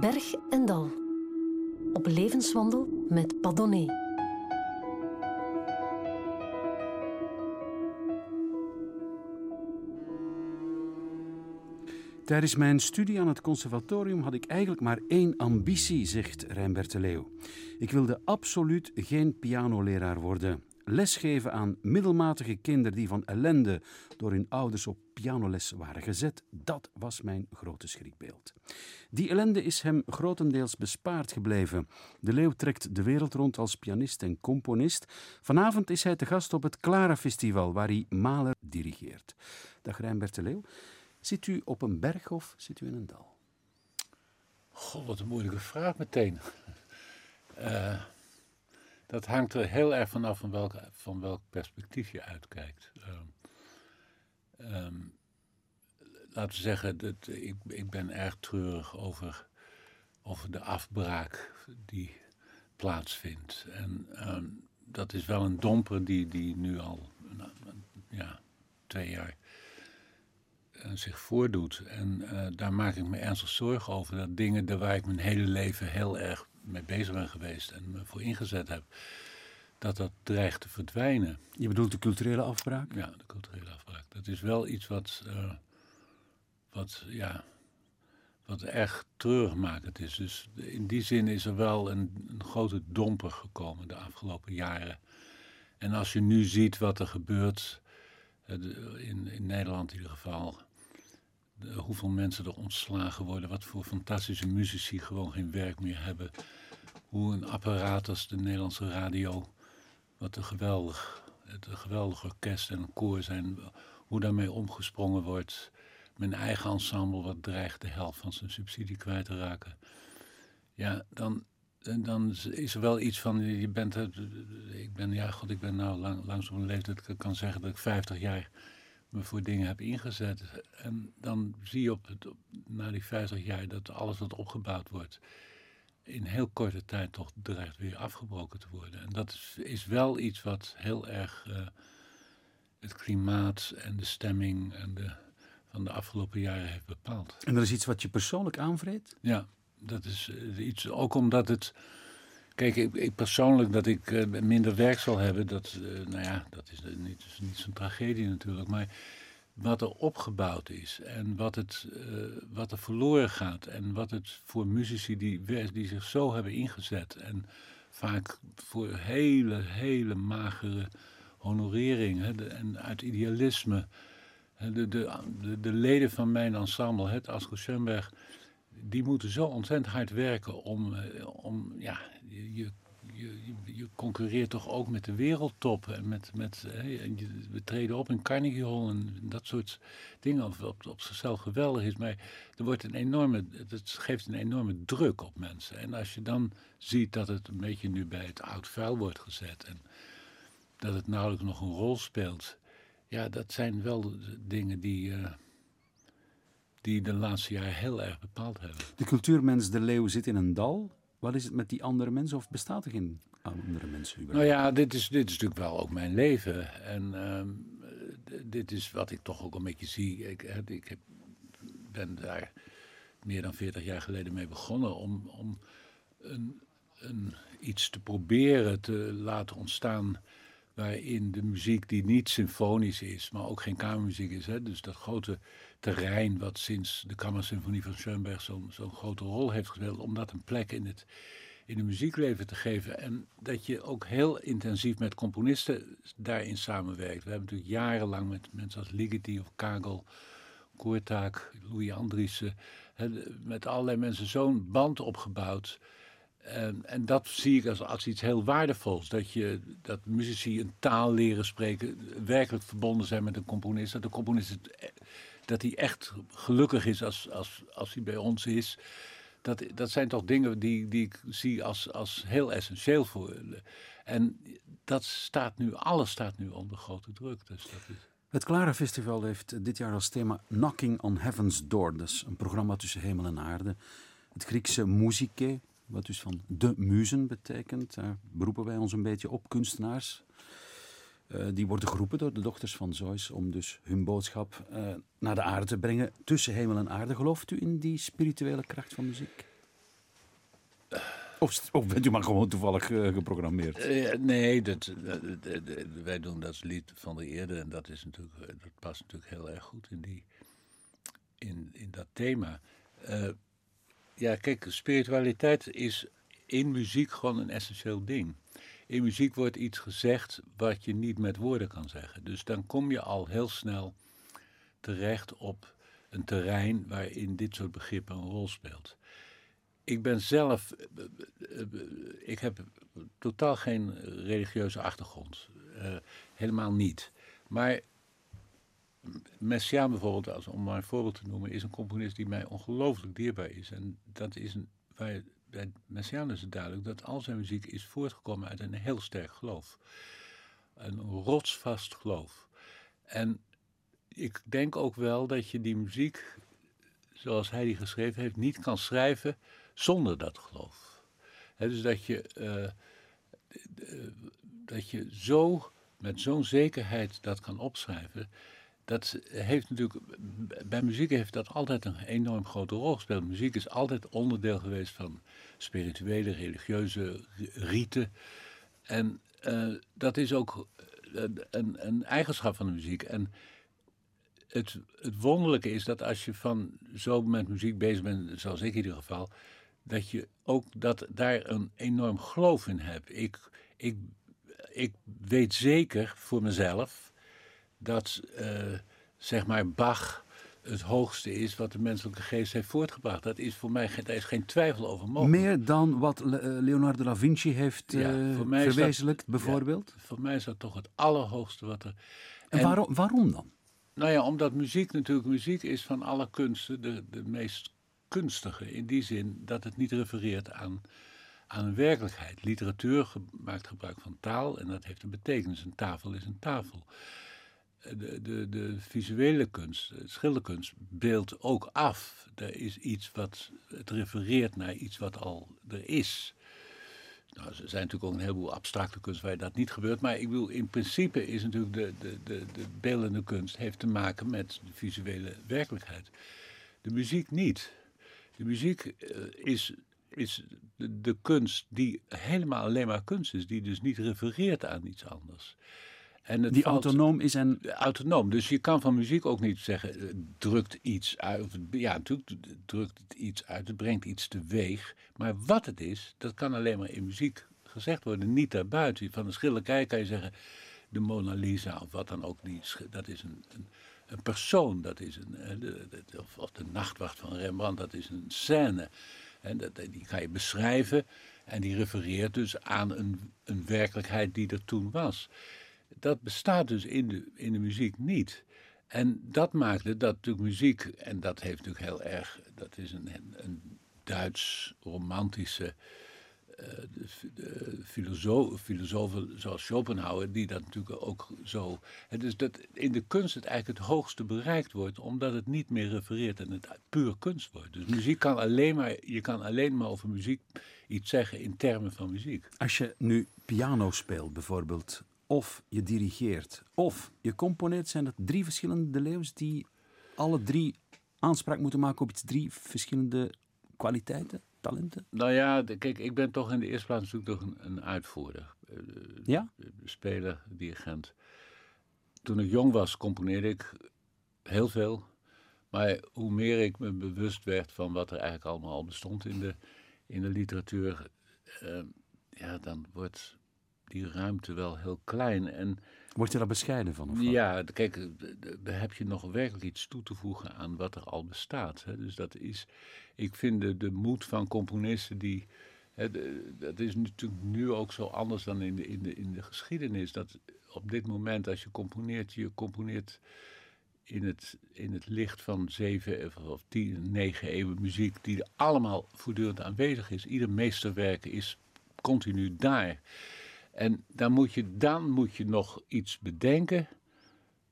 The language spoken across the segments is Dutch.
Berg en Dal. Op levenswandel met Padonné. Tijdens mijn studie aan het conservatorium had ik eigenlijk maar één ambitie, zegt Rijnbert de Leeuw. Ik wilde absoluut geen pianoleraar worden. Lesgeven aan middelmatige kinderen die van ellende door hun ouders op pianoles waren gezet, dat was mijn grote schrikbeeld. Die ellende is hem grotendeels bespaard gebleven. De Leeuw trekt de wereld rond als pianist en componist. Vanavond is hij te gast op het Clara Festival, waar hij Mahler dirigeert. Dag Rijnbert de Leeuw. Zit u op een berg of zit u in een dal? God, wat een moeilijke vraag meteen. Uh, dat hangt er heel erg vanaf van welk, van welk perspectief je uitkijkt. Uh, um, laten we zeggen, dat, ik, ik ben erg treurig over, over de afbraak die plaatsvindt. En um, dat is wel een domper die, die nu al nou, ja, twee jaar uh, zich voordoet. En uh, daar maak ik me ernstig zorgen over. Dat dingen waar ik mijn hele leven heel erg mee bezig ben geweest en me voor ingezet heb, dat dat dreigt te verdwijnen. Je bedoelt de culturele afbraak? Ja, de culturele afbraak. Dat is wel iets wat, uh, wat, ja, wat erg treurigmakend is. Dus in die zin is er wel een, een grote domper gekomen de afgelopen jaren. En als je nu ziet wat er gebeurt, in, in Nederland in ieder geval, de, hoeveel mensen er ontslagen worden, wat voor fantastische muzici gewoon geen werk meer hebben. Hoe een apparaat als de Nederlandse radio, wat een geweldig, een geweldig orkest en een koor zijn, hoe daarmee omgesprongen wordt. Mijn eigen ensemble, wat dreigt de helft van zijn subsidie kwijt te raken. Ja, dan, dan is er wel iets van, je bent, ik ben, ja god, ik ben nou lang, een leeftijd, ik kan zeggen dat ik 50 jaar me voor dingen heb ingezet. En dan zie je op, het, na die 50 jaar dat alles wat opgebouwd wordt, in heel korte tijd toch dreigt weer afgebroken te worden. En dat is, is wel iets wat heel erg uh, het klimaat en de stemming en de, van de afgelopen jaren heeft bepaald. En dat is iets wat je persoonlijk aanvreet? Ja, dat is uh, iets, ook omdat het. Kijk, ik, ik, persoonlijk dat ik uh, minder werk zal hebben, dat, uh, nou ja, dat is niet, is niet zo'n tragedie natuurlijk. Maar wat er opgebouwd is en wat, het, wat er verloren gaat en wat het voor muzici die, die zich zo hebben ingezet en vaak voor hele, hele magere honorering en uit idealisme. Hè, de, de, de, de, leden van mijn ensemble, het Asko Schoenberg, die moeten zo ontzettend hard werken om, om ja, je, je je, concurreert toch ook met de wereldtop. En met, met, hè, we treden op in Carnegie Hall en dat soort dingen. Of op, op zichzelf geweldig is. Maar er wordt een enorme, het geeft een enorme druk op mensen. En als je dan ziet dat het een beetje nu bij het oud vuil wordt gezet. En dat het nauwelijks nog een rol speelt. Ja, dat zijn wel dingen die. Uh, die de laatste jaren heel erg bepaald hebben. De cultuurmens De Leeuw zit in een dal. Wat is het met die andere mensen of bestaat er geen andere mensen? Überhaupt? Nou ja, dit is, dit is natuurlijk wel ook mijn leven. En uh, dit is wat ik toch ook een beetje zie. Ik, ik heb, ben daar meer dan 40 jaar geleden mee begonnen om, om een, een, iets te proberen te laten ontstaan waarin de muziek die niet symfonisch is, maar ook geen kamermuziek is. Hè? Dus dat grote terrein wat sinds de Kammersymfonie van Schoenberg zo'n grote rol heeft gespeeld, om dat een plek in het, in het muziekleven te geven. En dat je ook heel intensief met componisten daarin samenwerkt. We hebben natuurlijk jarenlang met mensen als Ligeti of Kagel, Koortaak, Louis Andriessen, met allerlei mensen zo'n band opgebouwd en, en, dat zie ik als, iets heel waardevols. Dat, je, dat muzici een taal leren spreken, werkelijk verbonden zijn met een componist. Dat de componist dat hij echt gelukkig is als, als, als hij bij ons is. Dat, dat zijn toch dingen die, die ik zie als, als heel essentieel voor. En dat staat nu, alles staat nu onder grote druk. Dus dat. Het Clara Festival heeft dit jaar als thema Knocking on Heaven's Door. Dat is een programma tussen hemel en aarde. Het Griekse muzike, wat dus van de muzen betekent. Daar beroepen wij ons een beetje op, kunstenaars. Uh, die worden geroepen door de dochters van Zeus om dus hun boodschap uh, naar de aarde te brengen tussen hemel en aarde. Gelooft u in die spirituele kracht van muziek? Of, of bent u maar gewoon toevallig uh, geprogrammeerd? Nee, dat, wij doen dat lied van de eerde en dat, is natuurlijk, dat past natuurlijk heel erg goed in, die, in, in dat thema. Ja, kijk, spiritualiteit is in muziek gewoon een essentieel ding. In muziek wordt iets gezegd wat je niet met woorden kan zeggen. Dus dan kom je al heel snel terecht op een terrein waarin dit soort begrippen een rol speelt. Ik ben zelf, ik heb totaal geen religieuze achtergrond. Helemaal niet. Maar Messiaen bijvoorbeeld, als, om maar een voorbeeld te noemen, is een componist die mij ongelooflijk dierbaar is. En dat is een, waar, bij Messiaen is het duidelijk dat al zijn muziek is voortgekomen uit een heel sterk geloof. Een rotsvast geloof. En ik denk ook wel dat je die muziek, zoals hij die geschreven heeft, niet kan schrijven zonder dat geloof. dus dat je, uh, dat je zo, met zo'n zekerheid dat kan opschrijven dat heeft natuurlijk, bij muziek heeft dat altijd een enorm grote rol gespeeld. Muziek is altijd onderdeel geweest van spirituele, religieuze riten. En uh, dat is ook een, een, eigenschap van de muziek. En het, het wonderlijke is dat als je van zo met muziek bezig bent, zoals ik in ieder geval, dat je ook dat daar een enorm geloof in hebt. Ik, ik, ik weet zeker voor mezelf dat uh, zeg maar Bach het hoogste is wat de menselijke geest heeft voortgebracht. Dat is voor mij daar is geen twijfel over mogelijk. Meer dan wat eh, Leonardo da Vinci heeft ja, uh, verwezenlijkt, bijvoorbeeld? voor mij is dat toch het allerhoogste wat er... En, en waarom, waarom dan? Nou ja, omdat muziek natuurlijk, muziek is van alle kunsten de, de meest kunstige. In die zin dat het niet refereert aan, aan een werkelijkheid. Literatuur maakt gebruik van taal en dat heeft een betekenis. Een tafel is een tafel de, de, de visuele kunst, de schilderkunst, beeldt ook af. Er is iets wat, het refereert naar iets wat al er is. Nou, er zijn natuurlijk ook een heleboel abstracte kunst waar dat niet gebeurt. Maar ik bedoel, in principe is natuurlijk de, de, de, de beeldende kunst heeft te maken met de visuele werkelijkheid. De muziek niet. De muziek uh, is, is de kunst die helemaal alleen maar kunst is, die dus niet refereert aan iets anders. En het die autonoom is en... Autonoom, dus je kan van muziek ook niet zeggen, uh, drukt iets uit. Ja, natuurlijk drukt het iets uit, het brengt iets teweeg. Maar wat het is, dat kan alleen maar in muziek gezegd worden, niet daarbuiten. Van een schilderij kan je zeggen, de Mona Lisa of wat dan ook, die, dat is een, een, een persoon, dat is een, de, de, of, of, de nachtwacht van Rembrandt, dat is een scène. En dat, die kan je beschrijven en die refereert dus aan een, een werkelijkheid die er toen was dat bestaat dus in de, in de muziek niet. En dat maakte dat natuurlijk muziek, en dat heeft natuurlijk heel erg, dat is een, een Duits romantische uh, de, filosoof, zoals Schopenhauer, die dat natuurlijk ook zo. Het is dat in de kunst het eigenlijk het hoogste bereikt wordt, omdat het niet meer refereert en het puur kunst wordt. Dus muziek kan alleen maar, je kan alleen maar over muziek iets zeggen in termen van muziek. Als je nu piano speelt bijvoorbeeld, of je dirigeert of je componeert, zijn dat drie verschillende leeuws die alle drie aanspraak moeten maken op iets drie verschillende kwaliteiten, talenten? Nou ja, kijk, ik ben toch in de eerste plaats natuurlijk toch een, een uitvoerder. Uh, ja? Speler, dirigent. Toen ik jong was, componeerde ik heel veel. Maar hoe meer ik me bewust werd van wat er eigenlijk allemaal al bestond in de, in de literatuur, uh, ja, dan wordt die ruimte wel heel klein. En, Word je daar bescheiden van? Of ja, kijk, daar heb je nog werkelijk iets toe te voegen aan wat er al bestaat. Hè. Dus dat is, ik vind de, de moed van componisten die. Hè, dat is natuurlijk nu ook zo anders dan in de, in, de, in de geschiedenis. Dat op dit moment, als je componeert, je componeert in het, in het licht van zeven of tien, negen eeuwen muziek, die allemaal voortdurend aanwezig is. Ieder meesterwerk is continu daar. En dan moet, je, dan moet je nog iets bedenken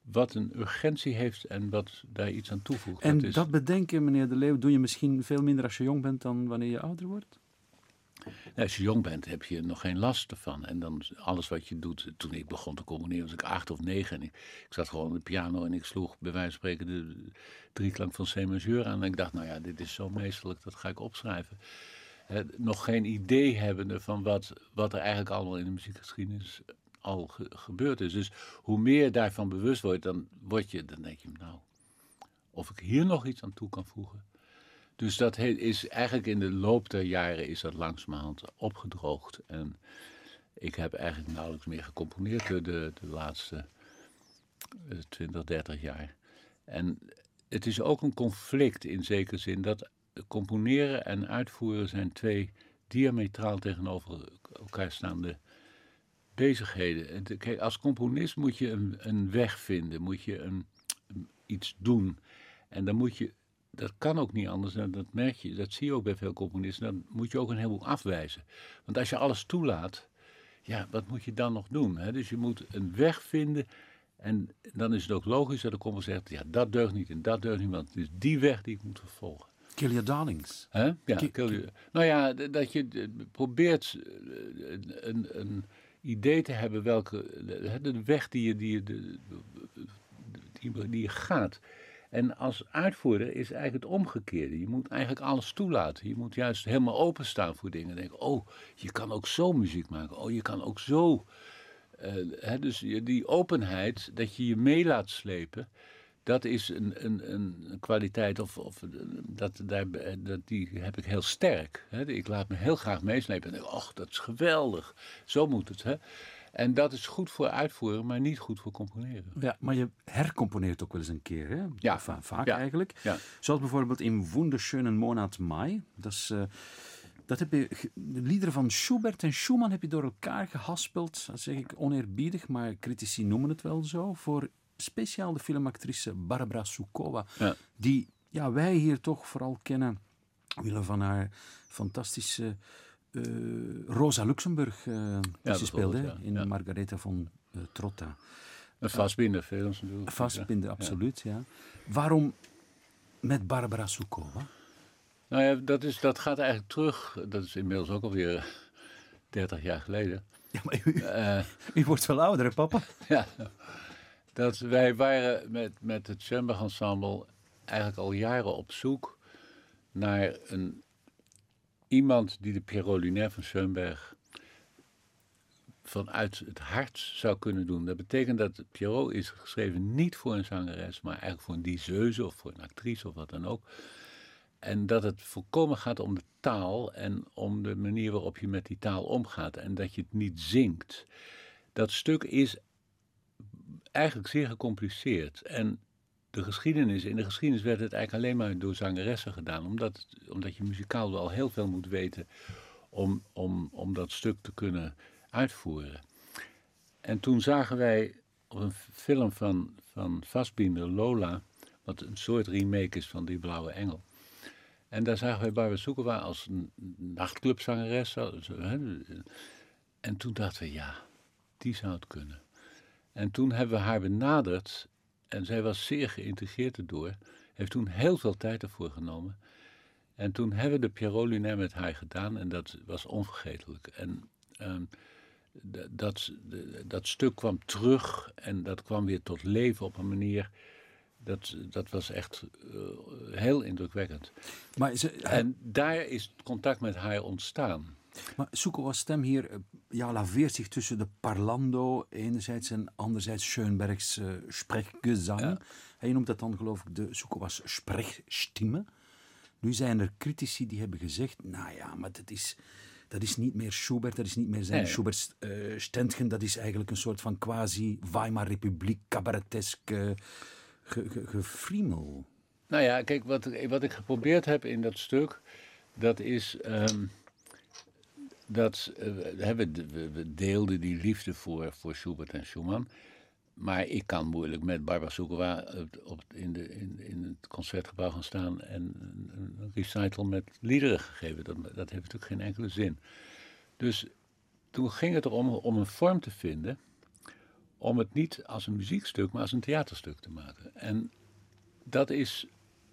wat een urgentie heeft en wat daar iets aan toevoegt. En dat, bedenken, meneer De Leeuw, doe je misschien veel minder als je jong bent dan wanneer je ouder wordt? als je jong bent, heb je nog geen last ervan. En dan alles wat je doet. Toen ik begon te componeren, was ik acht of negen. En ik, ik zat gewoon op de piano en ik sloeg bij wijze van spreken de drieklank van C majeur aan. En ik dacht, nou ja, dit is zo meesterlijk, dat ga ik opschrijven nog geen idee hebbende van wat, wat er eigenlijk allemaal in de muziekgeschiedenis al gebeurd is. Dus hoe meer daarvan bewust wordt, dan, word je, dan denk je, nou, of ik hier nog iets aan toe kan voegen. Dus dat is eigenlijk in de loop der jaren is dat langzamerhand opgedroogd. En ik heb eigenlijk nauwelijks meer gecomponeerd de, de, de laatste 20, eh, 30 jaar. En het is ook een conflict in zekere zin dat componeren en uitvoeren zijn twee diametraal tegenover elkaar staande bezigheden. En kijk, als componist moet je een, een weg vinden, moet je een, iets doen. En dan moet je, dat kan ook niet anders, en dat merk je, dat zie je ook bij veel componisten, dan moet je ook een heleboel afwijzen. Want als je alles toelaat, ja, wat moet je dan nog doen? Hè? Dus je moet een weg vinden. En dan is het ook logisch dat de componist zegt: ja, dat deugt niet en dat deugt niet, want het is die weg die ik moet vervolgen. Kill your darlings. Hè? Ja, kill, Nou ja, dat je probeert eh, een, een, idee te hebben welke. de weg die je, die, je, die, die je gaat. En als uitvoerder is eigenlijk het omgekeerde. Je moet eigenlijk alles toelaten. Je moet juist helemaal openstaan voor dingen. Denken, oh, je kan ook zo muziek maken. Oh, je kan ook zo. Uh, hè, dus die openheid, dat je je mee laat slepen, dat is een, een, een kwaliteit, of, of dat, daar, dat, die heb ik heel sterk. Hè. Ik laat me heel graag meeslepen en denk, oh, dat is geweldig. Zo moet het. Hè. En dat is goed voor uitvoeren, maar niet goed voor componeren. Ja, maar je hercomponeert ook wel eens een keer, hè? Ja. vaak eigenlijk. Ja. Zoals bijvoorbeeld in Wunderschönen Monat Mai. Dat is... Uh, dat heb je, de liederen van Schubert en Schumann heb je door elkaar gehaspeld. Dat zeg ik oneerbiedig, maar critici noemen het wel zo. Voor speciaal de filmactrice Barbara Sukova. Ja. Die ja, wij hier toch vooral kennen. Willen van haar fantastische uh, Rosa Luxemburg, uh, ja, ze speelde in ja. Margaretha van uh, Trotta. Een vastbinder, films natuurlijk. Vastbinder, absoluut, ja. Waarom met Barbara Sukova? Nou ja, dat, is, dat gaat eigenlijk terug, dat is inmiddels ook alweer 30 jaar geleden. Ja, maar u, u wordt wel ouder, hè, papa? ja, dat wij waren met, met het Schoenberg Ensemble eigenlijk al jaren op zoek naar een iemand die de Pierrot Lunaire van Schoenberg vanuit het hart zou kunnen doen. Dat betekent dat Pierrot is geschreven niet voor een zangeres, maar eigenlijk voor een diseuse of voor een actrice of wat dan ook. En dat het volkomen gaat om de taal en om de manier waarop je met die taal omgaat en dat je het niet zingt. Dat stuk is eigenlijk zeer gecompliceerd. En de geschiedenis, in de geschiedenis werd het eigenlijk alleen maar door zangeressen gedaan, omdat, omdat je muzikaal wel heel veel moet weten om, om, om dat stuk te kunnen uitvoeren. En toen zagen wij op een film van, van Vastbinder, Lola, wat een soort remake is van Die Blauwe Engel. En daar zagen wij Barbara Soekova als een nachtclubzangeres. En toen dachten we, ja, die zou het kunnen. En toen hebben we haar benaderd en zij was zeer geïntegreerd erdoor. Heeft toen heel veel tijd ervoor genomen. En toen hebben we de Pierrot met haar gedaan en dat was onvergetelijk. En ehm, dat, dat stuk kwam terug en dat kwam weer tot leven op een manier. Dat, dat was echt uh, heel indrukwekkend. Maar ze, en daar is contact met haar ontstaan. Maar Soekowa's stem hier eh, ja, laveert zich tussen de parlando enerzijds en anderzijds Schoenbergs uh, sprechgezang. Ja. je noemt dat dan geloof ik de Soekowa's sprechstimme. Nu zijn er critici die hebben gezegd, nou ja, maar dat is, dat is niet meer Schubert, dat is niet meer zijn nee, Schubert uh, Stentgen, dat is eigenlijk een soort van quasi Weimar Republiek cabaretesk uh, gefriemel. Nou ja, kijk, wat, wat ik geprobeerd heb in dat stuk, dat is... Um, dat, uh, we, deelden die liefde voor, voor Schubert en Schumann. Maar ik kan moeilijk met Barbara Soukova op, in, de, in, in het concertgebouw gaan staan en een, een recital met liederen gegeven. Dat, dat heeft natuurlijk geen enkele zin. Dus toen ging het erom om een vorm te vinden om het niet als een muziekstuk, maar als een theaterstuk te maken. En dat is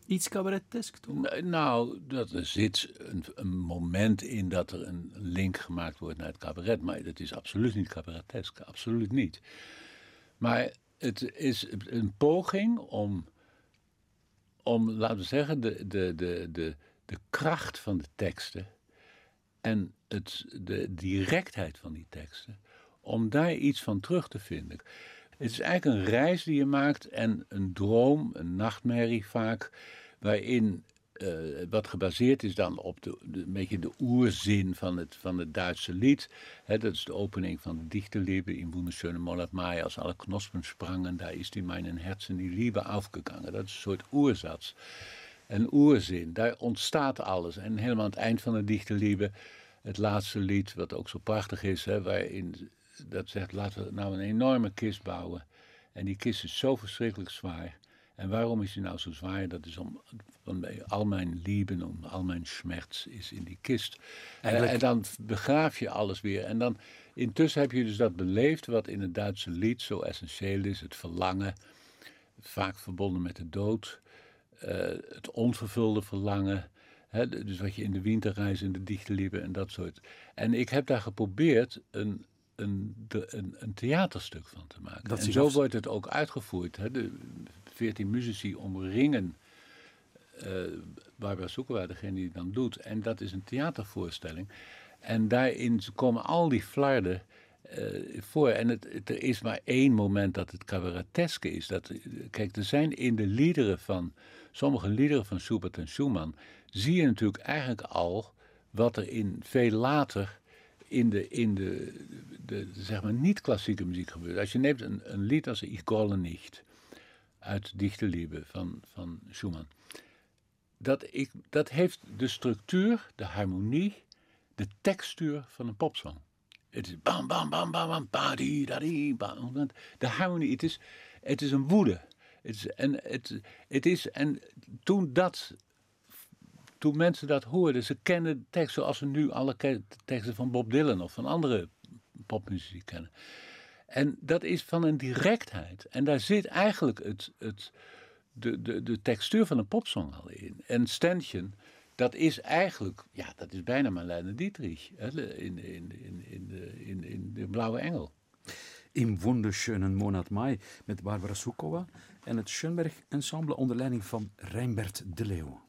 Iets cabaretesk toch? Nou, dat er zit een, een, moment in dat er een link gemaakt wordt naar het cabaret. Maar dat is absoluut niet cabaretesk. Absoluut niet. Maar het is een poging om, om laten we zeggen, de, de, de, de, de kracht van de teksten en het, de directheid van die teksten, om daar iets van terug te vinden. Het is eigenlijk een reis die je maakt en een droom, een nachtmerrie vaak, waarin uh, wat gebaseerd is dan op de, een beetje de oerzin van het, van het Duitse lied. dat is de opening van Dichterliebe in Wunderschöne Monat Mai. Als alle knospen sprangen, daar is die mijn herzen die Liebe afgegangen. Dat is een soort oerzats. Een oerzin, daar ontstaat alles. En helemaal aan het eind van de Dichterliebe, het laatste lied, wat ook zo prachtig is, waarin dat zegt, laten we nou een enorme kist bouwen. En die kist is zo verschrikkelijk zwaar. En waarom is die nou zo zwaar? Dat is om, om al mijn lieben, om al mijn schmerz is in die kist. En, en, dan begraaf je alles weer. En dan intussen heb je dus dat beleefd wat in het Duitse lied zo essentieel is. Het verlangen, vaak verbonden met de dood. Uh, het onvervulde verlangen. Dus wat je in de winterreis in de dichterliebe en dat soort. En ik heb daar geprobeerd een, een, een, een theaterstuk van te maken. en zo wordt het ook uitgevoerd. Hè. De veertien muzici omringen uh, Barbara Soekwa, degene die het dan doet. En dat is een theatervoorstelling. En daarin komen al die flarden uh, voor. En het, er is maar één moment dat het cabareteske is. Dat, kijk, er zijn in de liederen van, sommige liederen van Schubert en Schumann, zie je natuurlijk eigenlijk al wat er in veel later in de, in de, de, zeg maar niet-klassieke muziek gebeurt. Als je neemt een, een lied als Ich Grolle Nicht uit Dichterliebe van, van Schumann. Dat, ik, dat heeft de structuur, de harmonie, de textuur van een popsong. Het is bam, bam, bam, bam, bam, badi, dadi, bam. De harmonie, het is, het is een woede. Het is, en, het, het is, en toen dat toen mensen dat hoorden, ze kennen de zoals we nu alle teksten van Bob Dylan of van andere popmuziek kennen. En dat is van een directheid. En daar zit eigenlijk het, het, de, de, de textuur van een popsong al in. En Ständchen, dat is eigenlijk, ja, dat is bijna Marlene Dietrich in, in, in, in, de, in, in de Blauwe Engel. In Wunderschönen Monat Mai met Barbara Soekova en het Schönberg Ensemble onder leiding van Rijnbert de Leeuw.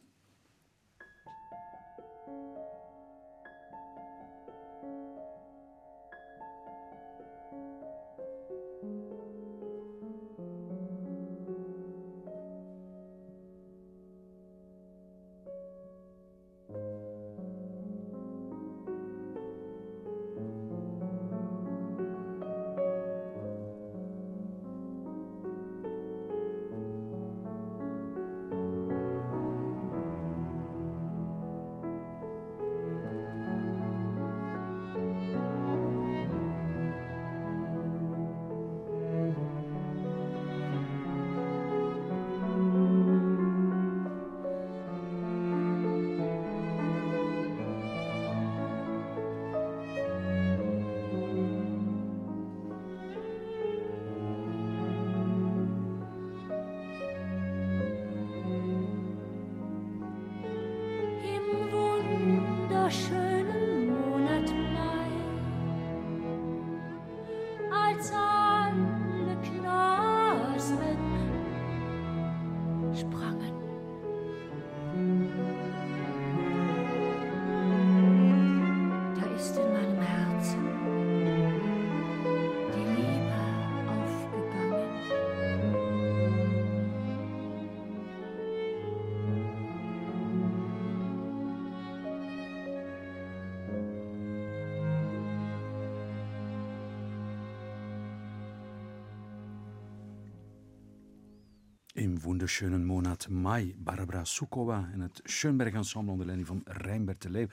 Im wunderschönen Monat Mai, Barbara Soekova en het Schönberg Ensemble onder leiding van Rijnbert de Leeuw.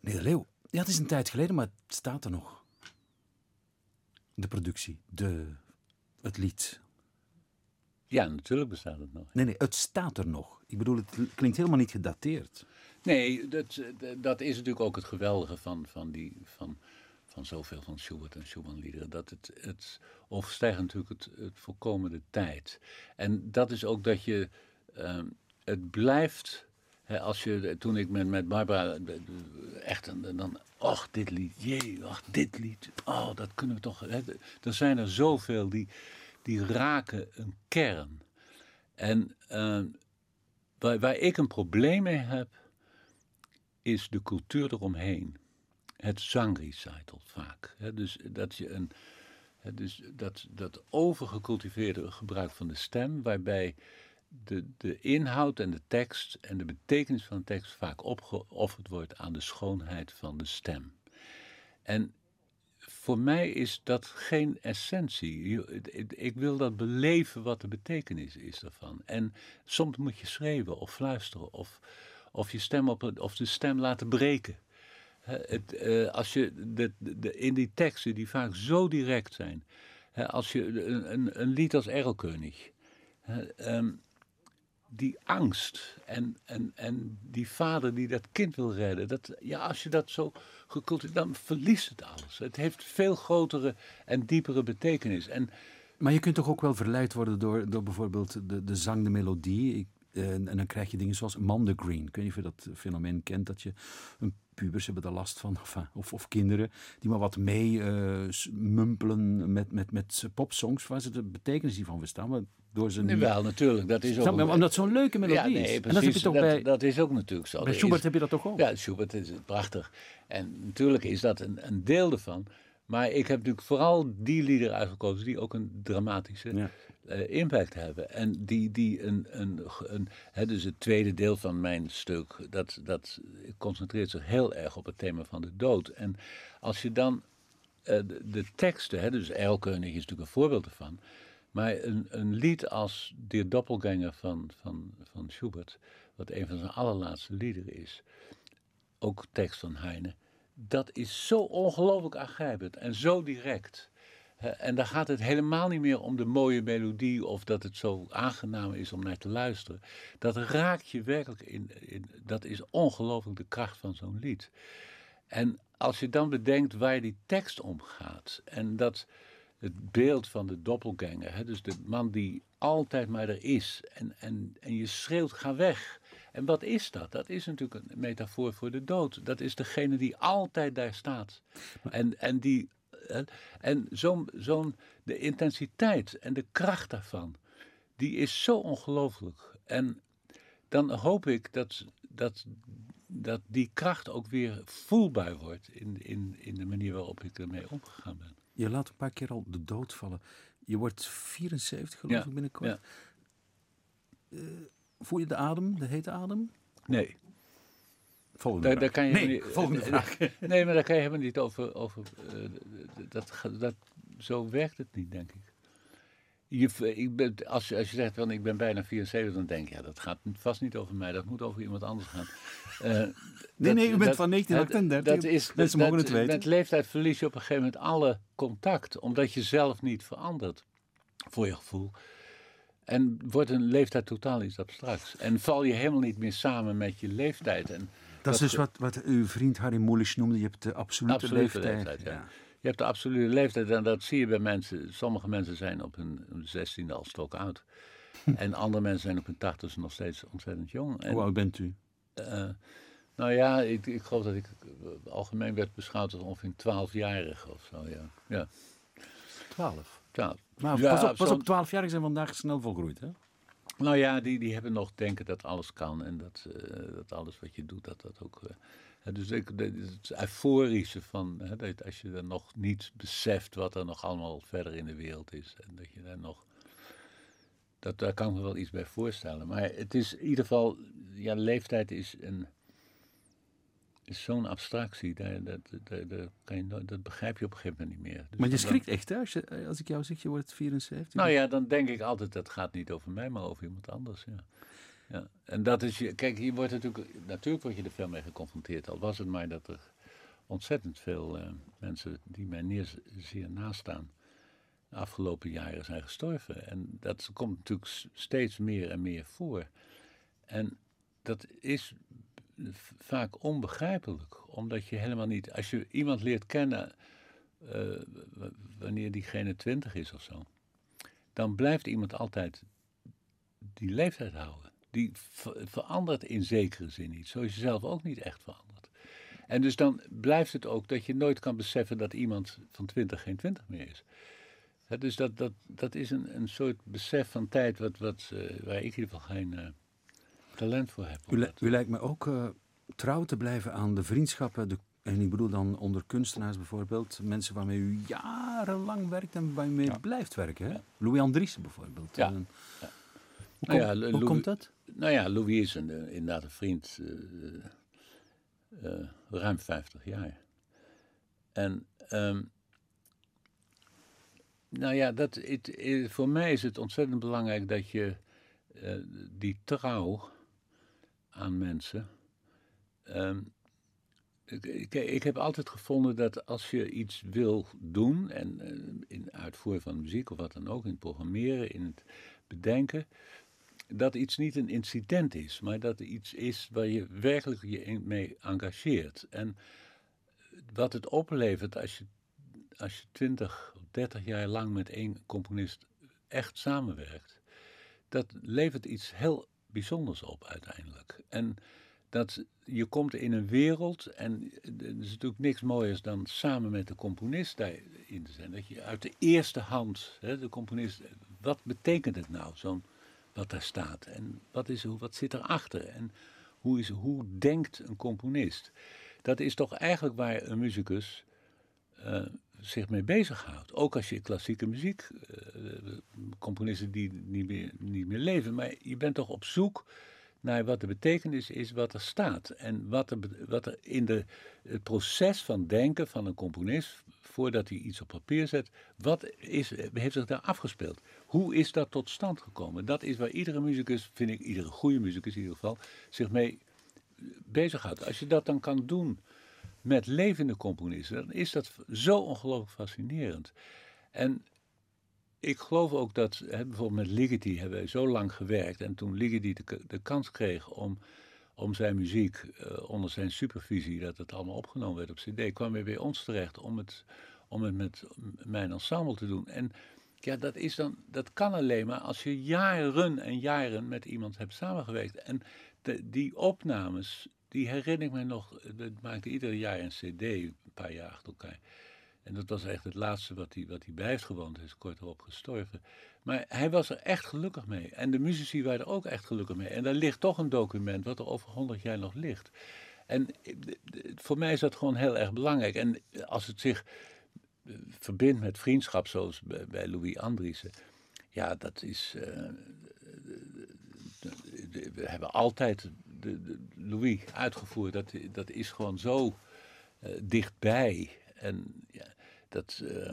Nee, de Leeuw, ja, het is een tijd geleden, maar het staat er nog. De productie, de, het lied. Ja, natuurlijk bestaat het nog. Nee, nee, het staat er nog. Ik bedoel, het klinkt helemaal niet gedateerd. Nee, dat, dat is natuurlijk ook het geweldige van, van, die, van van zoveel van Schubert en Schumann-liederen. Dat het, het overstijgt natuurlijk het, het de tijd. En dat is ook dat je, uh, het blijft, hè, als je, toen ik met, met Barbara, echt, een, dan, ach, dit lied, jee, ach, dit lied, oh, dat kunnen we toch, hè, er zijn er zoveel die, die raken een kern. En uh, waar, waar ik een probleem mee heb, is de cultuur eromheen. Het zangrecital vaak. Dus dat je een. dus dat, dat overgecultiveerde gebruik van de stem, waarbij de, de inhoud en de tekst en de betekenis van de tekst vaak opgeofferd wordt aan de schoonheid van de stem. En voor mij is dat geen essentie. Ik wil dat beleven wat de betekenis is daarvan. En soms moet je schreeuwen of fluisteren of, of je stem op of de stem laten breken. Het, eh, als je de, de, in die teksten die vaak zo direct zijn, als je een, een, een lied als Erlkönig, ehm, die angst en, en, en die vader die dat kind wil redden, dat, ja, als je dat zo gecultiveerd, dan verliest het alles. Het heeft veel grotere en diepere betekenis. En Maar je kunt toch ook wel verleid worden door, door bijvoorbeeld de, de zang, de melodie. Eh, en dan krijg je dingen zoals Mandegreen. Ik weet niet of je dat fenomeen kent, dat je een pubers hebben er last van, of, of, of kinderen die maar wat mee eh, s- mumpelen met, met, met popsongs waar ze de betekenis van verstaan. Maar door ze nu niet... wel, natuurlijk, dat is ook... Omdat het zo'n leuke melodie ja, nee, is. precies. En dat heb je toch dat, bij, dat is ook natuurlijk zo. bij Er Schubert is- heb je dat toch ook? Ja, Schubert is prachtig. En natuurlijk is dat een, een deel ervan. Maar ik heb natuurlijk vooral die liederen uitgekozen die ook een dramatische Ja. Eh, impact hebben. En die, die een, een, een hè, dus het tweede deel van mijn stuk, dat, dat concentreert zich heel erg op het thema van de dood. En als je dan eh, de, teksten, hè, dus Erlkönig is natuurlijk een voorbeeld ervan. Maar een, een lied als De Doppelganger van, van, van Schubert, wat een van zijn allerlaatste liederen is, ook tekst van Heine, dat is zo ongelooflijk aangrijpend en zo direct. En daar gaat het helemaal niet meer om de mooie melodie of dat het zo aangenaam is om naar te luisteren. Dat raakt je werkelijk in, in dat is ongelooflijk de kracht van zo'n lied. En als je dan bedenkt waar die tekst om gaat en dat het beeld van de doppelganger, hè, dus de man die altijd maar er is en, en, en je schreeuwt ga weg. En wat is dat? Dat is natuurlijk een metafoor voor de dood. Dat is degene die altijd daar staat. En, en, die, en zo'n, zo'n, de intensiteit en de kracht daarvan, die is zo ongelooflijk. En dan hoop ik dat, dat, dat die kracht ook weer voelbaar wordt in, in, in de manier waarop ik ermee omgegaan ben. Je laat een paar keer al de dood vallen. Je wordt 74 geloof Ja, ik binnenkort. ja. Eh, voel je de adem, de hete adem? Nee, Volgende daar, kan je nee, niet- volgende vraag. Nee, maar daar kan je helemaal niet over. over eh, dat, dat, zo werkt het niet, denk ik. Je, ik ben, als, je, als je zegt van ik ben bijna 74, dan denk je, ja, dat gaat vast niet over mij, dat moet over iemand anders gaan. Eh, Nee, dat- nee, u bent dat- van 1938. Dat is, Mensen dat- mogen het weten. Met leeftijd verlies je op een gegeven moment alle contact, omdat je zelf niet verandert, voor je gevoel. En wordt een leeftijd totaal iets abstracts. En val je helemaal niet meer samen met je leeftijd. En Dat is dus wat, wat uw vriend Harry Mulisch noemde. Je hebt de absolute, Absolute leeftijd. leeftijd, ja. Je hebt de absolute leeftijd en dat zie je bij mensen. Sommige mensen zijn op hun zestiende al stok oud. En andere mensen zijn op hun tachtigste nog steeds ontzettend jong. En, Hoe oud bent u? eh, nou ja, ik, ik geloof dat ik eh, algemeen werd beschouwd als ongeveer 12-jarig of zo. Ja, ja 12. 12. Maar Ja, pas op, pas op 12-jarigen zijn vandaag snel volgroeid. Hè? Nou ja, die, die hebben nog denken dat alles kan en dat, eh, dat alles wat je doet, dat dat ook. eh, dus ik, het euforische van dat als je dan nog niet beseft wat er nog allemaal verder in de wereld is. En dat je daar nog. Dat, daar kan ik me wel iets bij voorstellen. Maar het is in ieder geval, ja, leeftijd is een. Is zo'n abstractie, dat, dat, dat, kan je, nooit- dat begrijp je op een gegeven moment niet meer. Dus Maar je schrikt echt, hè? Als, je, als ik jou zeg, je wordt 74. nou ja, dan denk ik altijd, dat gaat niet over mij, maar over iemand anders. Ja. Ja. En dat is je, kijk, je wordt natuurlijk, natuurlijk word je er veel mee geconfronteerd. Al was het maar dat er ontzettend veel eh, mensen die mij neer, zeer nastaan, de afgelopen jaren zijn gestorven. En dat komt natuurlijk steeds meer en meer voor. En dat is vaak onbegrijpelijk, omdat je helemaal niet, als je iemand leert kennen eh, wanneer diegene twintig is of zo, dan blijft iemand altijd die leeftijd houden. Die ver- verandert in zekere zin niet, zoals je zelf ook niet echt verandert. En dus dan blijft het ook dat je nooit kan beseffen dat iemand van 20 geen 20 meer is. Dus dat, dat, dat is een, een soort besef van tijd wat, wat, eh, waar ik in ieder geval geen eh, talent voor heb. om U, li- dat- u lijkt me ook eh, trouw te blijven aan de vriendschappen, de, en ik bedoel dan onder kunstenaars bijvoorbeeld, mensen waarmee u jarenlang werkt en waarmee u blijft werken. Hè? Louis Andriessen bijvoorbeeld. Ja. Eh, Hoe, Nou kom- ja, hoe Louis- komt dat? Nou ja, Louis is een, eh, inderdaad een vriend. ruim 50 jaar. En ehm, nou ja, dat, voor mij is het ontzettend belangrijk dat je die trouw aan mensen. ehm, ik, ik, ik heb altijd gevonden dat als je iets wil doen, en eh, in uitvoer van muziek of wat dan ook, in het programmeren, in het bedenken, dat iets niet een incident is, maar dat er iets is waar je werkelijk je mee engageert. En wat het oplevert als je, als je 20 of 30 jaar lang met één componist echt samenwerkt, dat levert iets heel bijzonders op uiteindelijk. En dat je komt in een wereld, en er is natuurlijk niks mooiers dan samen met de componist daarin te zijn. Dat je uit de eerste hand, hè, de componist, wat betekent het nou, zo'n wat daar staat? En wat, is, wat zit erachter? En hoe, is, hoe denkt een componist? Dat is toch eigenlijk waar een muzikus eh, zich mee bezighoudt. Ook als je klassieke muziek, eh, componisten die niet meer, niet meer leven, maar je bent toch op zoek naar wat de betekenis is wat er staat. En wat er, wat er in de, het proces van denken van een componist, voordat hij iets op papier zet, wat is, heeft zich daar afgespeeld? Hoe is dat tot stand gekomen? Dat is waar iedere muzikus, vind ik, iedere goede muzikus in ieder geval, zich mee bezighoudt. Als je dat dan kan doen met levende componisten, dan is dat zo ongelooflijk fascinerend. En ik geloof ook dat, hè, bijvoorbeeld met Ligeti hebben wij zo lang gewerkt. En toen Ligeti de, kans kreeg om, om zijn muziek eh, onder zijn supervisie, dat het allemaal opgenomen werd op CD, kwam hij bij ons terecht om het, om het met mijn ensemble te doen. En ja, dat, is dan, dat kan alleen maar als je jaren en jaren met iemand hebt samengewerkt. En die opnames, die herinner ik me nog, we maakten ieder jaar een CD, een paar jaar achter elkaar. En dat was echt het laatste wat hij, wat hij bij heeft gewoond. Hij is kort erop gestorven. Maar hij was er echt gelukkig mee. En de muzici waren er ook echt gelukkig mee. En daar ligt toch een document wat er over honderd jaar nog ligt. En eh, voor mij is dat gewoon heel erg belangrijk. En als het zich eh, verbindt met vriendschap, zoals bij, Louis Andriessen. Ja, dat is. eh, we hebben altijd de, de Louis uitgevoerd. Dat, dat is gewoon zo eh, dichtbij. En ja, dat, eh,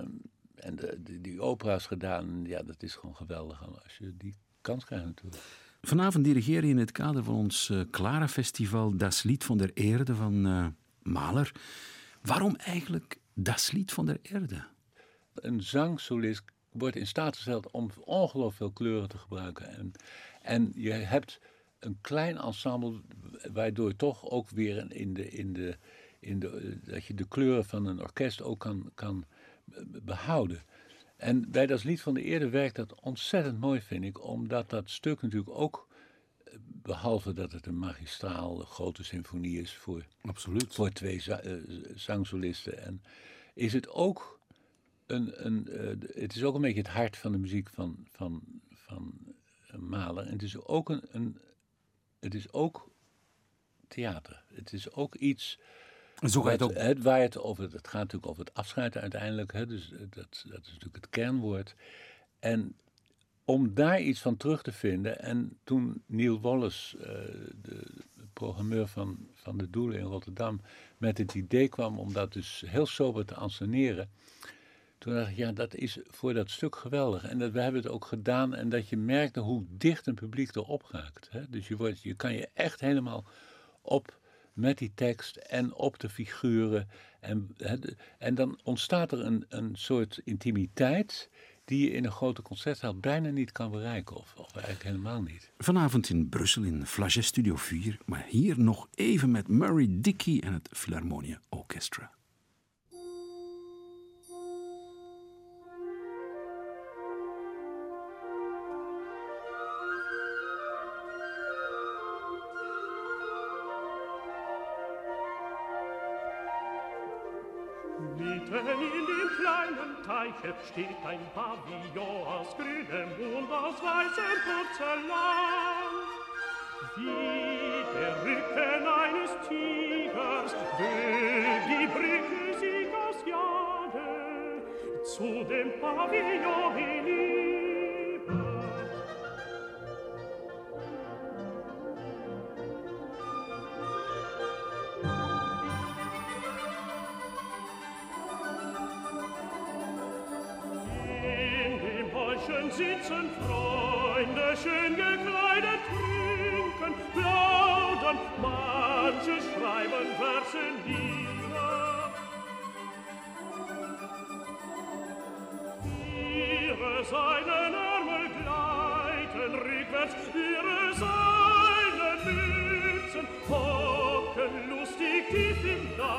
en de, die, die opera's gedaan, ja, dat is gewoon geweldig als je die kans krijgt natuurlijk. Vanavond dirigeer je in het kader van ons eh Clara Festival Das Lied van der Erde van Mahler. Waarom eigenlijk Das Lied van der Erde? Een zangsolist wordt in staat gesteld om ongelooflijk veel kleuren te gebruiken. En, en je hebt een klein ensemble, waardoor toch ook weer in de, in de, in de, dat je de kleuren van een orkest ook kan, kan be- behouden. En bij dat lied van de eerde werkt dat ontzettend mooi, vind ik, omdat dat stuk natuurlijk ook, eh, behalve dat het een magistraal grote symfonie is voor Absoluut. voor twee eh, zangsolisten. En is het ook een, een eh, het is ook een beetje het hart van de muziek van, van, van Mahler. En het is ook een, een, het is ook theater. Het is ook iets zo gaat het, het ook. het, waar het over, het gaat natuurlijk over het afscheiden uiteindelijk. Hè, dus eh, dat, dat is natuurlijk het kernwoord. En om daar iets van terug te vinden. En toen Neil Wallace, eh, de programmeur van, van de Doelen in Rotterdam, met het idee kwam om dat dus heel sober te anseneren. Toen dacht ik, ja, dat is voor dat stuk geweldig. En dat, we hebben het ook gedaan en dat je merkte hoe dicht een publiek erop raakt. Hè? Dus je, wordt, je kan je echt helemaal op met die tekst en op de figuren. En, hè, en dan ontstaat er een, een soort intimiteit die je in een grote concertzaal bijna niet kan bereiken. Of, of eigenlijk helemaal niet. Vanavond in Brussel in Flagey Studio 4, maar hier nog even met Murray Dickey en het Philharmonia Orchestra. Decke steht ein Pavillon aus grünem und aus weißem Porzellan. Wie der Rücken eines Tigers will die Brücke sich aus Jade zu dem Pavillon hinaus. Dem Häuschen sitzen Freunde, schön gekleidet, trinken, plaudern, manche schreiben Verse nieder. Ihre seinen Ärmel gleiten rückwärts, ihre seinen Mützen hocken lustig tief im Nacken.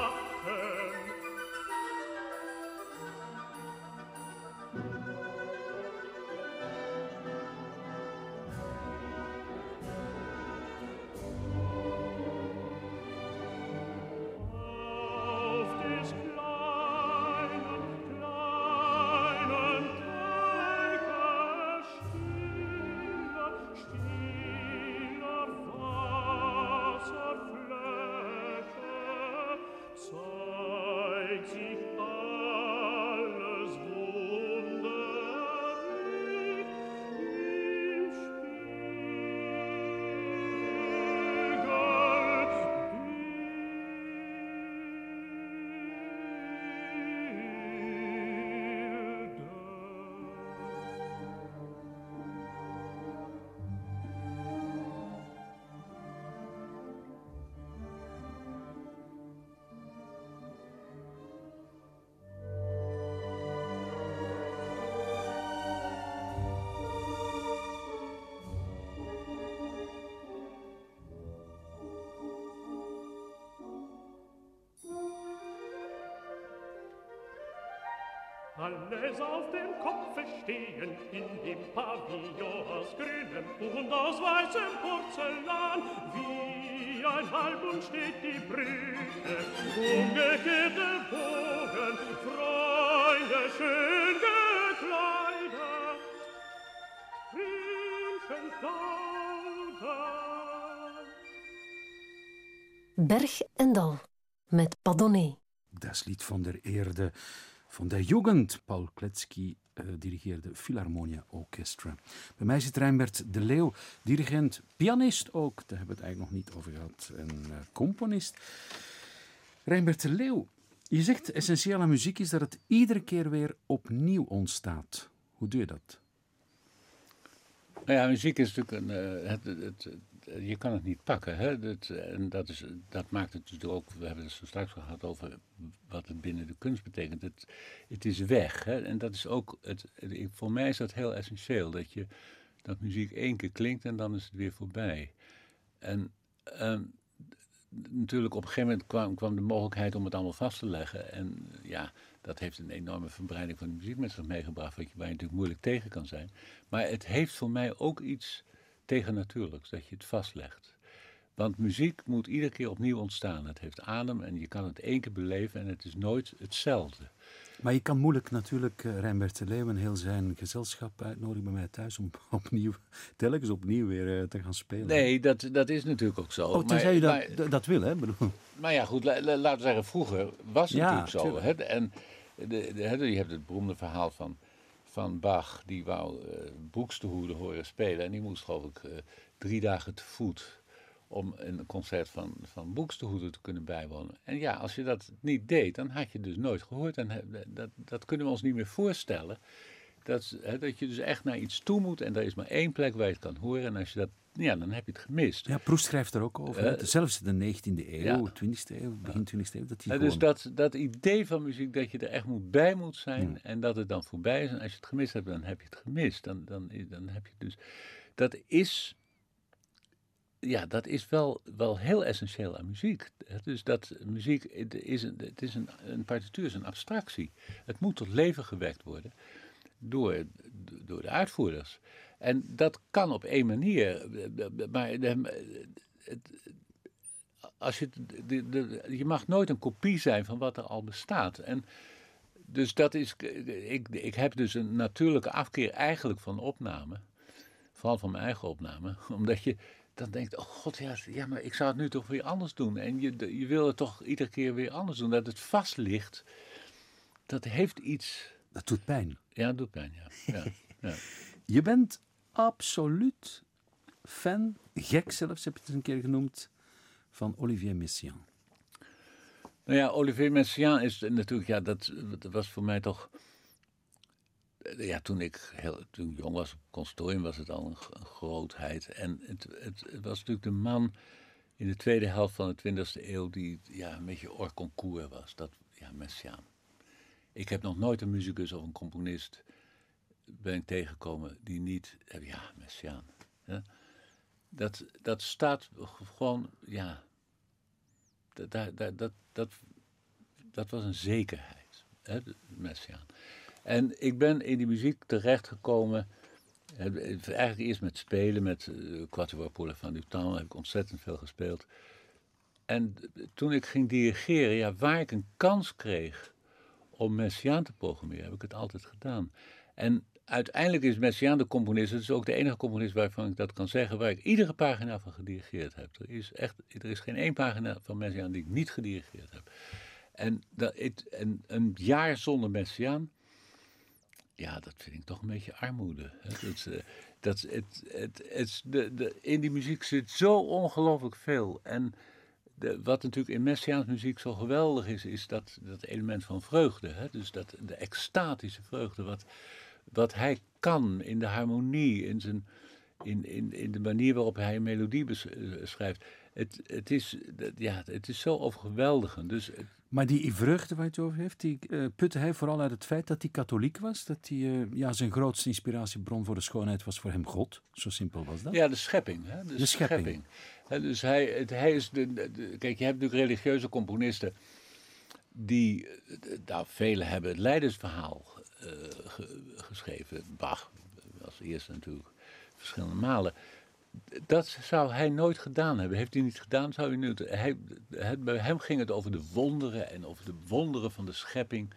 Alles auf dem Kopfe stehen in dem Pavillon aus grünem und aus weißem Porzellan. Wie ein Halbmond steht die Brücke, umgekehrte Bogen, Freunde schön gekleidet, trinken, plaudern. Berg en Dal met Padonnet. Das Lied von der Erde van der Jugend. Paul Kletzky eh, dirigeerde Philharmonia Orchestra. Bij mij zit Reinbert de Leeuw, dirigent, pianist ook. Daar hebben we het eigenlijk nog niet over gehad. En eh, componist. Reinbert de Leeuw, je zegt essentieel aan muziek is dat het iedere keer weer opnieuw ontstaat. Hoe doe je dat? Nou ja, muziek is natuurlijk een. eh, het, het- je kan het niet pakken. Hè? Dat, en dat, is, dat maakt het natuurlijk ook. We hebben het zo straks gehad over wat het binnen de kunst betekent. Het, het is weg. Hè? En dat is ook. Het, voor mij is dat heel essentieel. Dat, je, dat muziek één keer klinkt en dan is het weer voorbij. En ehm, natuurlijk, op een gegeven moment kwam, kwam de mogelijkheid om het allemaal vast te leggen. En ja, dat heeft een enorme verbreiding van de muziek met zich meegebracht, wat je, waar je natuurlijk moeilijk tegen kan zijn. Maar het heeft voor mij ook iets tegennatuurlijks, dat je het vastlegt. Want muziek moet iedere keer opnieuw ontstaan. Het heeft adem en je kan het één keer beleven en het is nooit hetzelfde. Maar je kan moeilijk natuurlijk uh, Reinbert de Leeuw en heel zijn gezelschap uitnodigen bij mij thuis om opnieuw, telkens opnieuw weer uh, te gaan spelen. Nee, dat, dat is natuurlijk ook zo. Oh, tenzij je dat, maar, dat wil, hè? Bedoel. Maar ja, goed, la, la, laten we zeggen, vroeger was het Ja, natuurlijk zo. Hè? En de, de, de, je hebt het beroemde verhaal van, van Bach, die wou uh, horen spelen. En die moest, geloof ik, uh, drie dagen te voet om een concert van, van Boekstehoede te kunnen bijwonen. En ja, als je dat niet deed, dan had je dus nooit gehoord. En dat, dat kunnen we ons niet meer voorstellen. Dat, dat je dus echt naar iets toe moet en er is maar één plek waar je het kan horen. En als je dat, ja, dan heb je het gemist. Ja, Proest schrijft er ook over. Uh, Zelfs de 19e eeuw, ja. 20e eeuw, begin 20e eeuw. Dat die ja, dus dat, dat idee van muziek, dat je er echt moet bij moet zijn ja. en dat het dan voorbij is. En als je het gemist hebt, dan heb je het gemist. Dan, dan, dan heb je dus... Dat is ja, dat is wel, wel heel essentieel aan muziek. Dus dat muziek is, een, het is een, een partituur, is een abstractie. Het moet tot leven gewekt worden door, door de uitvoerders. En dat kan op één manier. Maar het, als je, je mag nooit een kopie zijn van wat er al bestaat. En dus dat is. Ik, ik heb dus een natuurlijke afkeer eigenlijk van opname. Vooral van mijn eigen opname. Omdat je dan denkt, oh god, ja, ja, maar ik zou het nu toch weer anders doen. En je, je wil het toch iedere keer weer anders doen. Dat het vast ligt, dat heeft iets Dat doet pijn. Ja, het doet pijn, ja. ja, ja. Je bent absoluut fan, gek zelfs, heb je het een keer genoemd, van Olivier Messiaen. Nou ja, Olivier Messiaen is natuurlijk, ja, dat, dat was voor mij toch. Ja, toen ik heel, toen ik jong was op conservatorium was het al een, grootheid. En het, het, het was natuurlijk de man in de tweede helft van de 20e eeuw die ja, een beetje hors concours was. Dat, ja, Messiaen. Ik heb nog nooit een muzikus of een componist ben ik tegengekomen die niet, eh, ja, Messiaen. hè. Dat, dat staat gewoon, ja, dat, dat, dat, dat, dat, was een zekerheid, hè, de Messiaen. En ik ben in die muziek terechtgekomen, eh, eigenlijk eerst met spelen, met uh, Quatuor Paula van Dutan, heb ik ontzettend veel gespeeld. En toen ik ging dirigeren, ja, waar ik een kans kreeg om Messiaen te programmeren, heb ik het altijd gedaan. En uiteindelijk is Messiaen de componist, het is ook de enige componist waarvan ik dat kan zeggen, waar ik iedere pagina van gedirigeerd heb. Er is, echt, er is geen één pagina van Messiaen die ik niet gedirigeerd heb. En, dat, en een jaar zonder Messiaen, ja, dat vind ik toch een beetje armoede. Dat, eh, dat, het, het, het, de, de, in die muziek zit zo ongelooflijk veel. En de, wat natuurlijk in Messiaans muziek zo geweldig is, is dat, dat element van vreugde. Hè? Dus dat, de extatische vreugde, wat, wat hij kan in de harmonie, in, zijn, in, in, in de manier waarop hij een melodie bes- eh, schrijft. Het, het, is, ja, het is zo overweldigend. Dus het- Maar die vreugde waar je het over heeft, die eh, putte hij vooral uit het feit dat hij katholiek was. Dat hij, eh, ja, zijn grootste inspiratiebron voor de schoonheid was voor hem God. Zo simpel was dat. Ja, de schepping. Hè? De, De schepping. Dus hij, het, hij is de- Kijk, je hebt natuurlijk religieuze componisten die. eh, Nou, velen hebben het Leidensverhaal eh, ge- geschreven. Bach als eerste natuurlijk verschillende malen. Dat zou hij nooit gedaan hebben. Heeft hij niet gedaan, zou hij nu. Hij, het, bij hem ging het over de wonderen en over de wonderen van de schepping.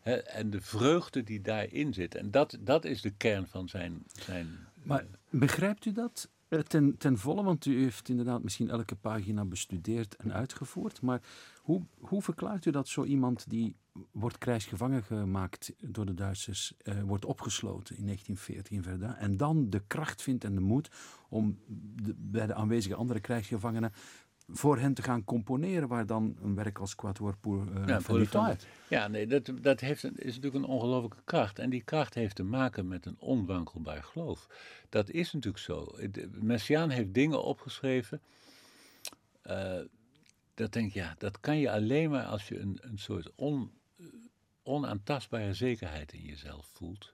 Hè, en de vreugde die daarin zit. En dat, dat is de kern van zijn. zijn Maar begrijpt u dat eh, ten, ten volle? Want u heeft inderdaad misschien elke pagina bestudeerd en uitgevoerd. Maar hoe, hoe verklaart u dat zo iemand die wordt krijgsgevangen gemaakt door de Duitsers, eh, wordt opgesloten in 1940 in en dan de kracht vindt en de moed om bij de aanwezige andere krijgsgevangenen voor hen te gaan componeren, waar dan een werk als Quatuor pour uh, Ja, voor van- Ja, nee, dat, dat heeft is natuurlijk een ongelooflijke kracht. En die kracht heeft te maken met een onwankelbaar geloof. Dat is natuurlijk zo. Messiaen heeft dingen opgeschreven. eh, dat denk ik, ja, dat kan je alleen maar als je een, een soort on, eh, onaantastbare zekerheid in jezelf voelt.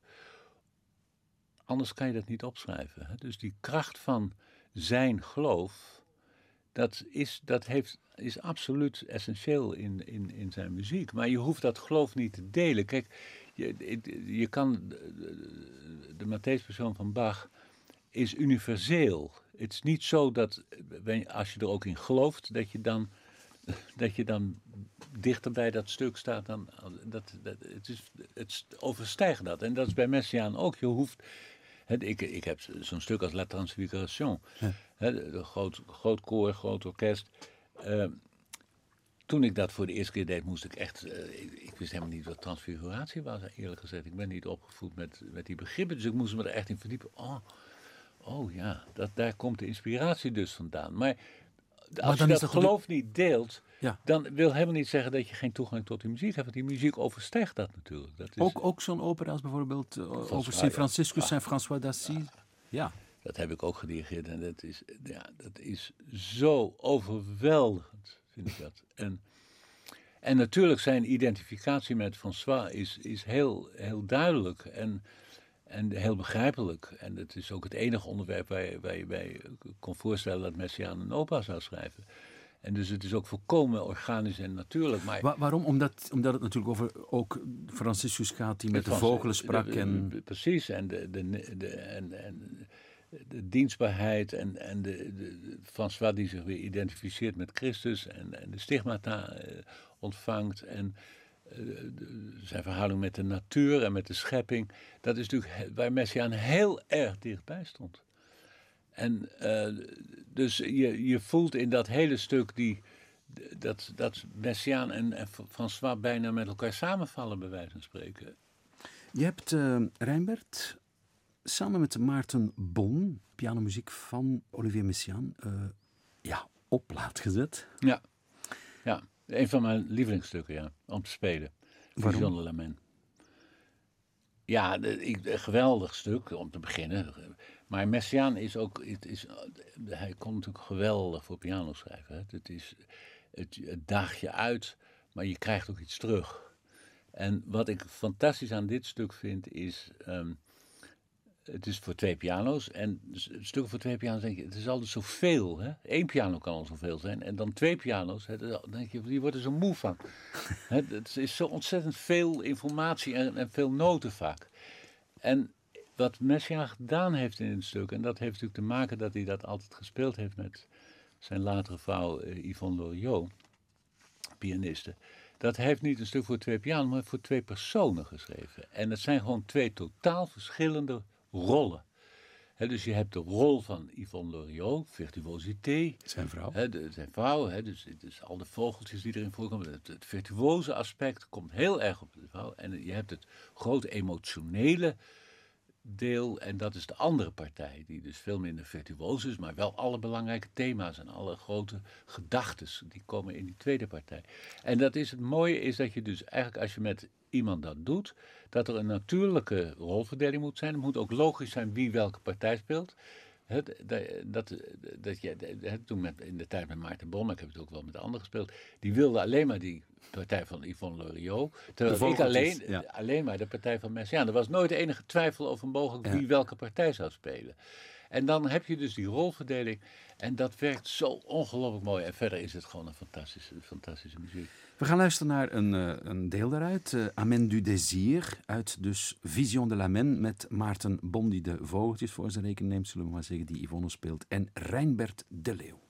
Anders kan je dat niet opschrijven. Hè? Dus die kracht van zijn geloof, dat is, dat heeft, is absoluut essentieel in, in, in zijn muziek. Maar je hoeft dat geloof niet te delen. Kijk, je, je kan, de, de, Matthäus-persoon van Bach is universeel. Het is niet zo dat, als je er ook in gelooft, dat je dan, dat je dan dichter bij dat stuk staat dan, dat, dat, het, is, het overstijgt dat. En dat is bij Messiaen ook. Je hoeft, ik, ik heb zo'n stuk als La Transfiguration. De groot, groot koor, groot orkest. Eh, toen ik dat voor de eerste keer deed, moest ik echt. eh, ik, ik wist helemaal niet wat transfiguratie was, eerlijk gezegd. Ik ben niet opgevoed met, met die begrippen, dus ik moest me er echt in verdiepen. Oh, oh ja, dat, daar komt de inspiratie dus vandaan. Maar als je dat geloof niet deelt, Ja. dan wil helemaal niet zeggen dat je geen toegang tot die muziek hebt. Want die muziek overstijgt dat natuurlijk. Dat is, Ook, ook zo'n opera als bijvoorbeeld eh, over ja. Franciscus en François d'Assise. Ja. Dat heb ik ook gedirigeerd en dat is, ja, dat is zo overweldigend, vind ik dat. En, en natuurlijk zijn identificatie met François is, is heel, heel duidelijk en, en heel begrijpelijk. En het is ook het enige onderwerp waar je, waar je bij kon voorstellen dat Messiaen een opera zou schrijven. En dus het is ook volkomen organisch en natuurlijk. Maar Wa- waarom? Omdat, omdat het natuurlijk over ook Franciscus gaat die met de vogelen sprak. En, Precies, en de, de, de, en, en de dienstbaarheid en, en de, de, de François die zich weer identificeert met Christus en, en de stigmata eh, ontvangt en zijn verhouding met de natuur en met de schepping. Dat is natuurlijk waar Messiaen heel erg dichtbij stond. En eh, dus je, je voelt in dat hele stuk die, dat, dat Messiaen en, en François bijna met elkaar samenvallen, bij wijze van spreken. Je hebt, uh, Rijnbert, samen met Maarten Bon, pianomuziek van Olivier Messiaen, uh, ja, op plaat gezet. Ja. ja, een van mijn lievelingsstukken ja, om te spelen. Waarom? Vision de la Main. Ja, een geweldig stuk om te beginnen. Maar Messiaen is ook, het is, hij kon natuurlijk geweldig voor piano schrijven. Hè. Het, is, het, het daag je uit, maar je krijgt ook iets terug. En wat ik fantastisch aan dit stuk vind is, um, het is voor twee piano's. En stukken voor twee piano's denk je, het is altijd zoveel. Hè? Eén piano kan al zoveel zijn. En dan twee piano's, hè, dan denk je, die worden zo moe van. hè, het is zo ontzettend veel informatie en, en veel noten vaak. En wat Messiaen gedaan heeft in het stuk, en dat heeft natuurlijk te maken dat hij dat altijd gespeeld heeft met zijn latere vrouw uh, Yvonne Loriot, pianiste. Dat heeft niet een stuk voor twee piano's, maar voor twee personen geschreven. En het zijn gewoon twee totaal verschillende rollen. dus je hebt de rol van Yvonne Loriot, virtuosité. Zijn vrouw. de, zijn vrouw, dus, dus, al de vogeltjes die erin voorkomen. Het, het virtuose aspect komt heel erg op de vrouw. En je hebt het grote emotionele deel. En dat is de andere partij, die dus veel minder virtuoos is, maar wel alle belangrijke thema's en alle grote gedachten, die komen in die tweede partij. En dat is het mooie, is dat je dus eigenlijk als je met iemand dat doet, dat er een natuurlijke rolverdeling moet zijn. Het moet ook logisch zijn wie welke partij speelt. Het, dat, dat, je, het, toen met, in de tijd met Maarten Bon, ik heb het ook wel met anderen gespeeld, die wilde alleen maar die partij van Yvonne Loriot. Terwijl ik alleen, alleen maar de partij van Messiaen. Er was nooit enige twijfel over mogelijk wie welke partij zou spelen. En dan heb je dus die rolverdeling. En dat werkt zo ongelooflijk mooi. En verder is het gewoon een fantastische, fantastische muziek. We gaan luisteren naar een, uh, een deel daaruit. Uh, Amen du Désir. Uit dus Vision de la Main. Met Maarten Bon, die de vogeltjes voor zijn rekening neemt, zullen we maar zeggen, die Yvonne speelt. En Reinbert de Leeuw.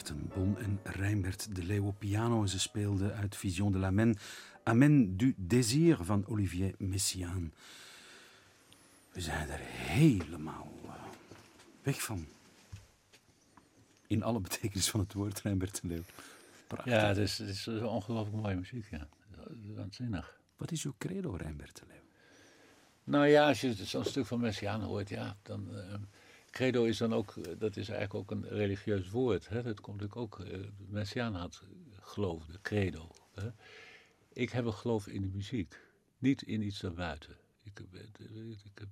Maarten Bon en Rijnbert de Leeuw op piano. En ze speelden uit Vision de la Men Amen du désir van Olivier Messiaen. We zijn er helemaal eh, weg van. In alle betekenis van het woord, Rijnbert de Leeuw. Prachtig. Ja, het is, het is ongelooflijk mooie muziek, ja. Waanzinnig. Wat is uw credo, Rijnbert de Leeuw? Nou ja, als je zo'n stuk van Messiaen hoort, ja, dan... Uh, credo is dan ook, dat is eigenlijk ook een religieus woord. Hè? Dat komt natuurlijk ook, uh, Messiaen had geloofde, credo. Hè? Ik heb een geloof in de muziek, niet in iets daarbuiten. Ik, ik,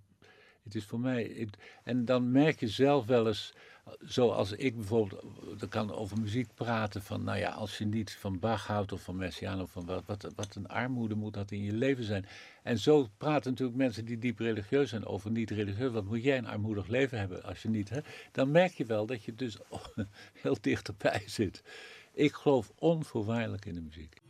het is voor mij. en dan merk je zelf wel eens, zoals ik bijvoorbeeld, dan kan over muziek praten van, nou ja, als je niet van Bach houdt of van Messiaen of van wat, wat, wat een armoede moet dat in je leven zijn. En zo praten natuurlijk mensen die diep religieus zijn over niet religieus. Wat moet jij een armoedig leven hebben als je niet, hè? Dan merk je wel dat je dus heel dichterbij zit. Ik geloof onvoorwaardelijk in de muziek.